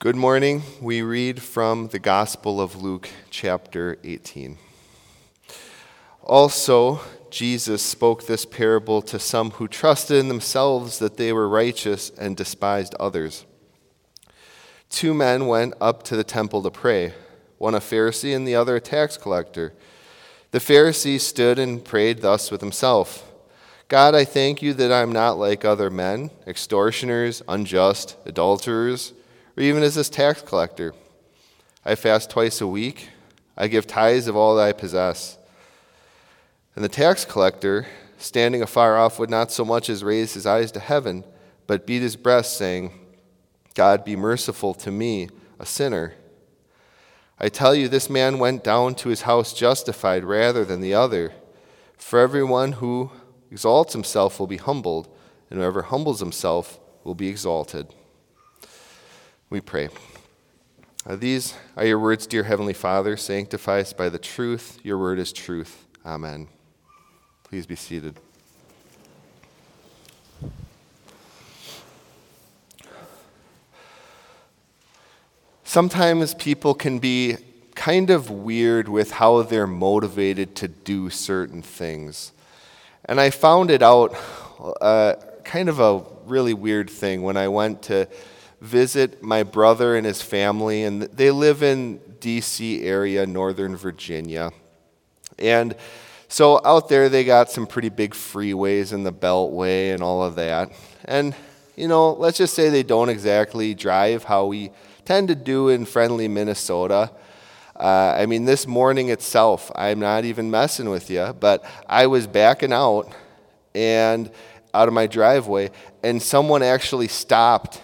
Good morning. We read from the Gospel of Luke, chapter 18. Also, Jesus spoke this parable to some who trusted in themselves that they were righteous and despised others. Two men went up to the temple to pray, one a Pharisee and the other a tax collector. The Pharisee stood and prayed thus with himself God, I thank you that I am not like other men, extortioners, unjust, adulterers or even as this tax collector. I fast twice a week. I give tithes of all that I possess. And the tax collector, standing afar off, would not so much as raise his eyes to heaven, but beat his breast, saying, God, be merciful to me, a sinner. I tell you, this man went down to his house justified rather than the other. For everyone who exalts himself will be humbled, and whoever humbles himself will be exalted. We pray. Uh, these are your words, dear Heavenly Father. Sanctify us by the truth. Your word is truth. Amen. Please be seated. Sometimes people can be kind of weird with how they're motivated to do certain things. And I found it out uh, kind of a really weird thing when I went to visit my brother and his family, and they live in D.C. area, Northern Virginia. And so out there, they got some pretty big freeways and the Beltway and all of that. And, you know, let's just say they don't exactly drive how we tend to do in friendly Minnesota. Uh, I mean, this morning itself, I'm not even messing with you, but I was backing out and out of my driveway, and someone actually stopped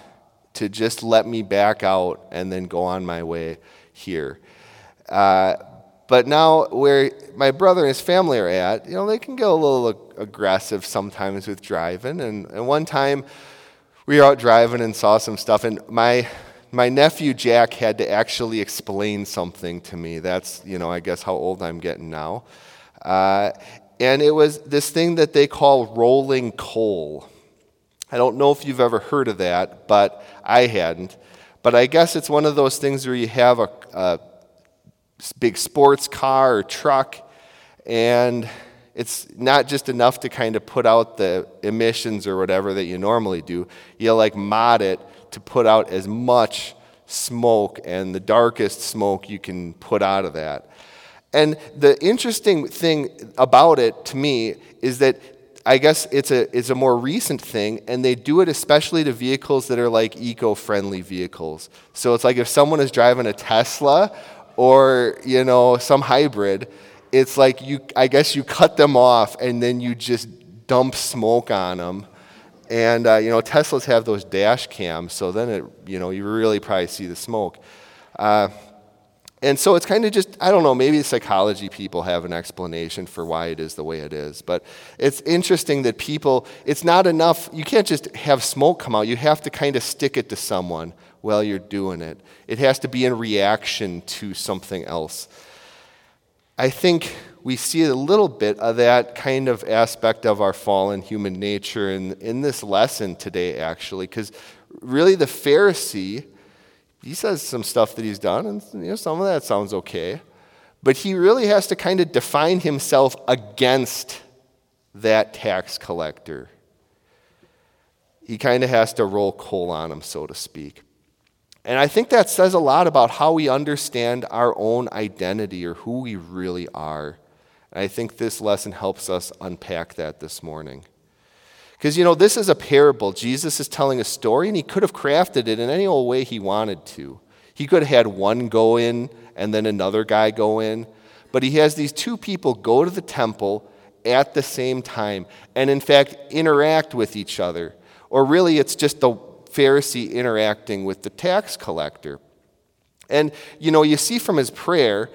to just let me back out and then go on my way here. Uh, but now, where my brother and his family are at, you know, they can get a little aggressive sometimes with driving. And, and one time, we were out driving and saw some stuff, and my my nephew Jack had to actually explain something to me. That's, you know, I guess how old I'm getting now. Uh, and it was this thing that they call rolling coal. I don't know if you've ever heard of that, but I hadn't. But I guess it's one of those things where you have a, a big sports car or truck, and it's not just enough to kind of put out the emissions or whatever that you normally do. You like mod it to put out as much smoke and the darkest smoke you can put out of that. And the interesting thing about it to me is that I guess it's a, it's a more recent thing, and they do it especially to vehicles that are like eco friendly vehicles. So it's like if someone is driving a Tesla or, you know, some hybrid, it's like you, I guess you cut them off and then you just dump smoke on them. And, uh, you know, Teslas have those dash cams, so then it, you know, you really probably see the smoke. Uh, and so it's kind of just, I don't know, maybe psychology people have an explanation for why it is the way it is. But it's interesting that people, it's not enough, you can't just have smoke come out. You have to kind of stick it to someone while you're doing it. It has to be in reaction to something else. I think we see a little bit of that kind of aspect of our fallen human nature in, in this lesson today, actually, because really the Pharisee he says some stuff that he's done, and you know, some of that sounds okay. But he really has to kind of define himself against that tax collector. He kind of has to roll coal on him, so to speak. And I think that says a lot about how we understand our own identity or who we really are. And I think this lesson helps us unpack that this morning. Because, you know, this is a parable. Jesus is telling a story, and he could have crafted it in any old way he wanted to. He could have had one go in and then another guy go in. But he has these two people go to the temple at the same time and, in fact, interact with each other. Or really, it's just the Pharisee interacting with the tax collector. And, you know, you see from his prayer,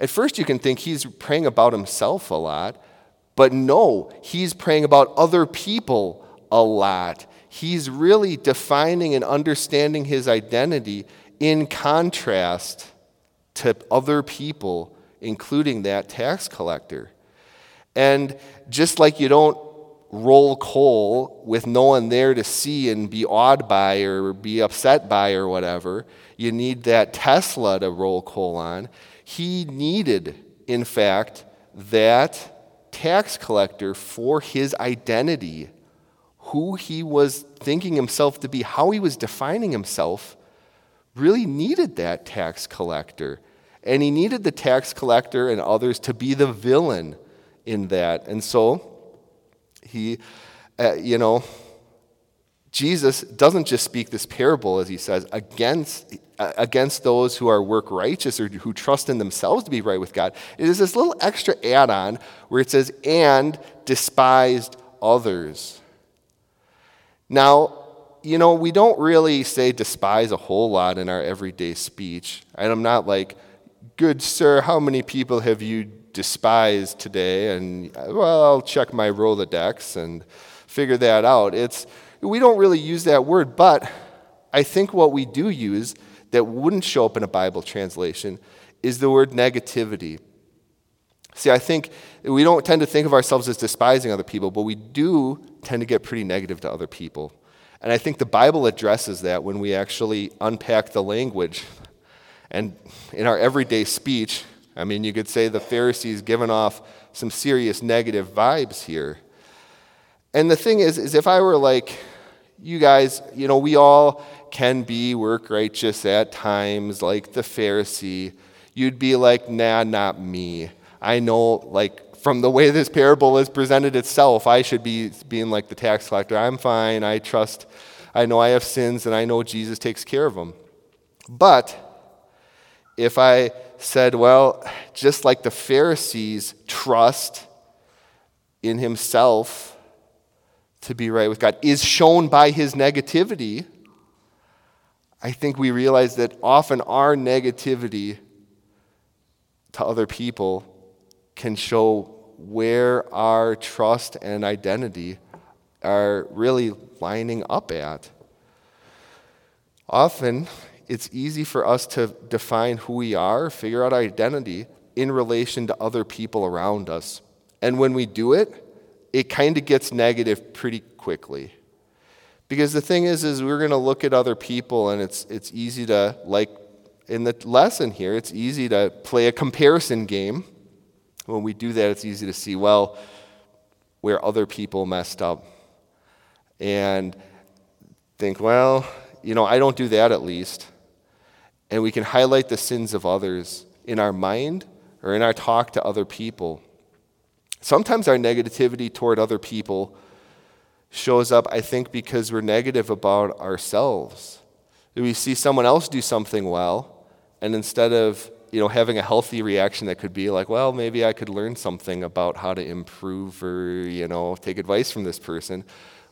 at first you can think he's praying about himself a lot. But no, he's praying about other people a lot. He's really defining and understanding his identity in contrast to other people, including that tax collector. And just like you don't roll coal with no one there to see and be awed by or be upset by or whatever. You need that Tesla to roll coal on. He needed, in fact, that tax collector for his identity, who he was thinking himself to be, how he was defining himself, really needed that tax collector. And he needed the tax collector and others to be the villain in that. And so he, uh, you know, Jesus doesn't just speak this parable, as he says, against, against those who are work righteous or who trust in themselves to be right with God. It is this little extra add on where it says, and despised others. Now, you know, we don't really say despise a whole lot in our everyday speech. And I'm not like, good sir, how many people have you despised today? And, well, I'll check my Rolodex and figure that out. It's, we don't really use that word, but I think what we do use that wouldn't show up in a Bible translation is the word negativity. See, I think we don't tend to think of ourselves as despising other people, but we do tend to get pretty negative to other people. And I think the Bible addresses that when we actually unpack the language. And in our everyday speech, I mean, you could say the Pharisees giving off some serious negative vibes here. And the thing is, is if I were like, you guys, you know, we all can be work righteous at times, like the Pharisee. You'd be like, nah, not me. I know, like, from the way this parable is presented itself, I should be being like the tax collector. I'm fine. I trust. I know I have sins, and I know Jesus takes care of them. But if I said, well, just like the Pharisees trust in himself to be right with God is shown by his negativity, I think we realize that often our negativity to other people can show where our trust and identity are really lining up at. Often, it's easy for us to define who we are, figure out our identity in relation to other people around us. And when we do it, it kind of gets negative pretty quickly. Because the thing is, is we're going to look at other people, and it's, it's easy to, like in the lesson here, it's easy to play a comparison game. When we do that, it's easy to see, well, where other people messed up. And think, well, you know, I don't do that at least. And we can highlight the sins of others in our mind or in our talk to other people. Sometimes our negativity toward other people shows up, I think, because we're negative about ourselves. We see someone else do something well, and instead of you know, having a healthy reaction that could be like, well, maybe I could learn something about how to improve or, you know, take advice from this person.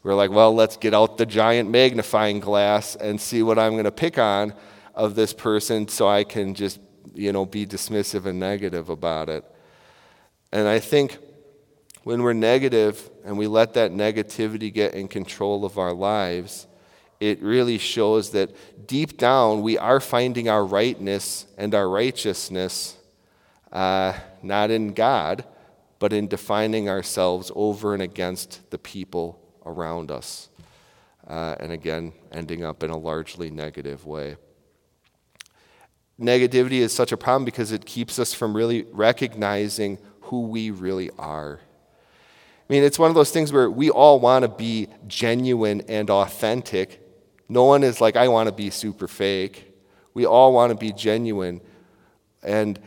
We're like, well, let's get out the giant magnifying glass and see what I'm going to pick on of this person so I can just, you know, be dismissive and negative about it. And I think when we're negative and we let that negativity get in control of our lives, it really shows that deep down we are finding our rightness and our righteousness uh, not in God, but in defining ourselves over and against the people around us. Uh, and again, ending up in a largely negative way. Negativity is such a problem because it keeps us from really recognizing who we really are. I mean, it's one of those things where we all want to be genuine and authentic. No one is like, I want to be super fake. We all want to be genuine and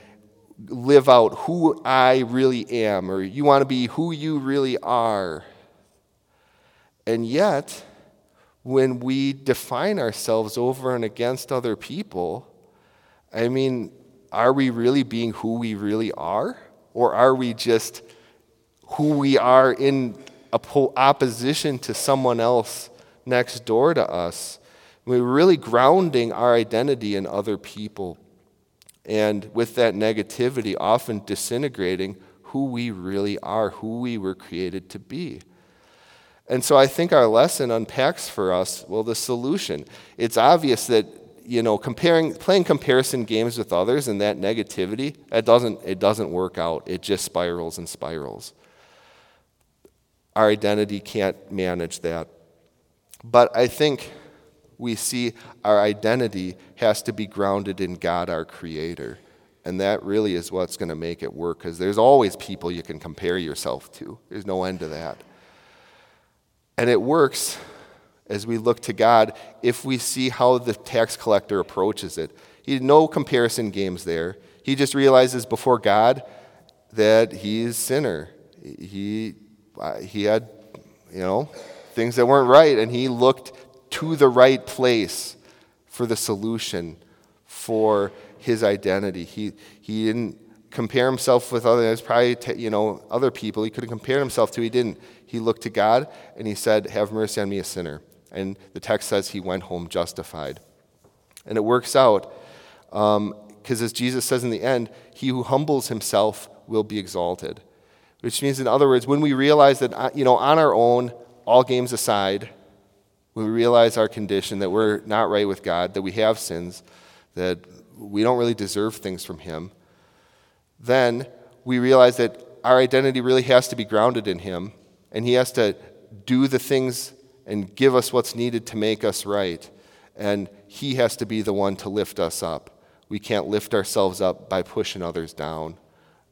live out who I really am, or you want to be who you really are. And yet, when we define ourselves over and against other people, I mean, are we really being who we really are? Or are we just who we are in opposition to someone else next door to us. We're really grounding our identity in other people. And with that negativity, often disintegrating who we really are, who we were created to be. And so I think our lesson unpacks for us, well, the solution. It's obvious that, you know, comparing, playing comparison games with others and that negativity, that doesn't, it doesn't work out. It just spirals and spirals. Our identity can't manage that. But I think we see our identity has to be grounded in God, our Creator. And that really is what's going to make it work because there's always people you can compare yourself to. There's no end to that. And it works as we look to God if we see how the tax collector approaches it. He no comparison games there. He just realizes before God that he's sinner. He, he had, you know, things that weren't right, and he looked to the right place for the solution for his identity. He, he didn't compare himself with others, probably, you know, other people he could have compared himself to. He didn't. He looked to God and he said, Have mercy on me, a sinner. And the text says he went home justified. And it works out because, um, as Jesus says in the end, he who humbles himself will be exalted. Which means, in other words, when we realize that, uh, you know, on our own, all games aside, when we realize our condition, that we're not right with God, that we have sins, that we don't really deserve things from Him, then we realize that our identity really has to be grounded in Him, and He has to do the things and give us what's needed to make us right. And He has to be the one to lift us up. We can't lift ourselves up by pushing others down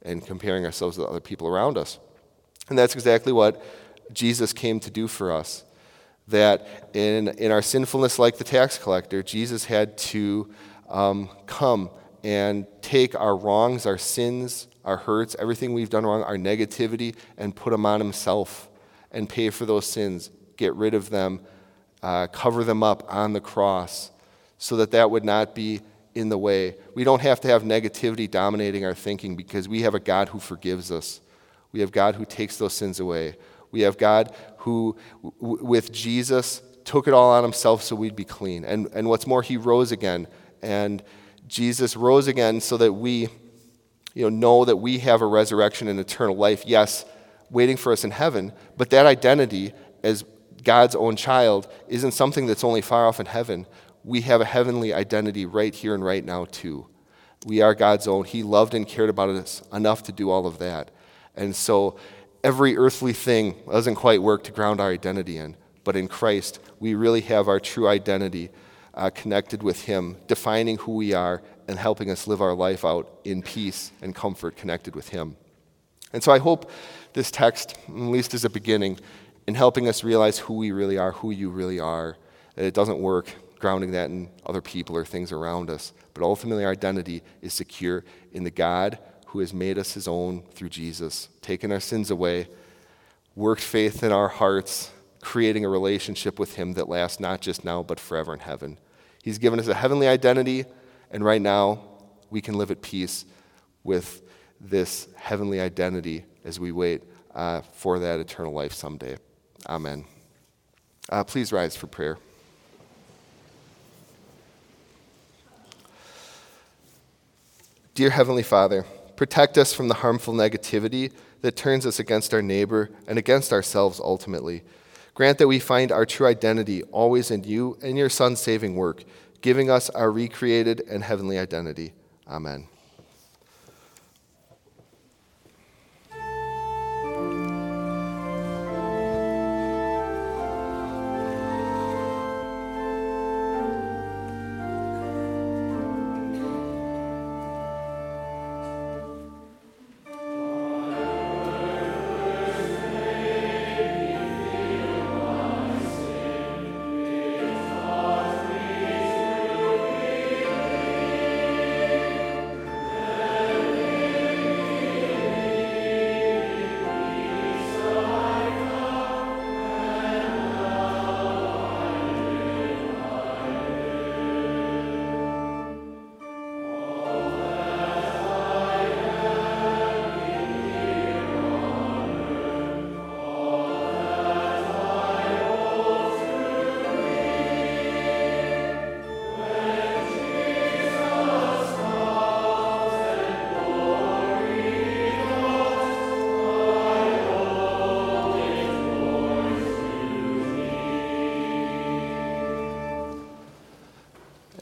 and comparing ourselves to other people around us. And that's exactly what Jesus came to do for us. That in, in our sinfulness, like the tax collector, Jesus had to um, come and take our wrongs, our sins, our hurts, everything we've done wrong, our negativity, and put them on himself and pay for those sins, get rid of them, uh, cover them up on the cross so that that would not be in the way. We don't have to have negativity dominating our thinking because we have a God who forgives us. We have God who takes those sins away. We have God who, w- with Jesus, took it all on himself so we'd be clean. And, and what's more, he rose again. And Jesus rose again so that we you know, know that we have a resurrection and eternal life, yes, waiting for us in heaven, but that identity as God's own child isn't something that's only far off in heaven we have a heavenly identity right here and right now, too. We are God's own. He loved and cared about us enough to do all of that. And so every earthly thing doesn't quite work to ground our identity in. But in Christ, we really have our true identity uh, connected with Him, defining who we are and helping us live our life out in peace and comfort connected with Him. And so I hope this text, at least as a beginning, in helping us realize who we really are, who you really are, that it doesn't work grounding that in other people or things around us. But ultimately, our identity is secure in the God who has made us his own through Jesus, taken our sins away, worked faith in our hearts, creating a relationship with him that lasts not just now, but forever in heaven. He's given us a heavenly identity, and right now, we can live at peace with this heavenly identity as we wait uh, for that eternal life someday. Amen. Uh, please rise for prayer. Dear Heavenly Father, protect us from the harmful negativity that turns us against our neighbor and against ourselves ultimately. Grant that we find our true identity always in you and your Son's saving work, giving us our recreated and heavenly identity. Amen.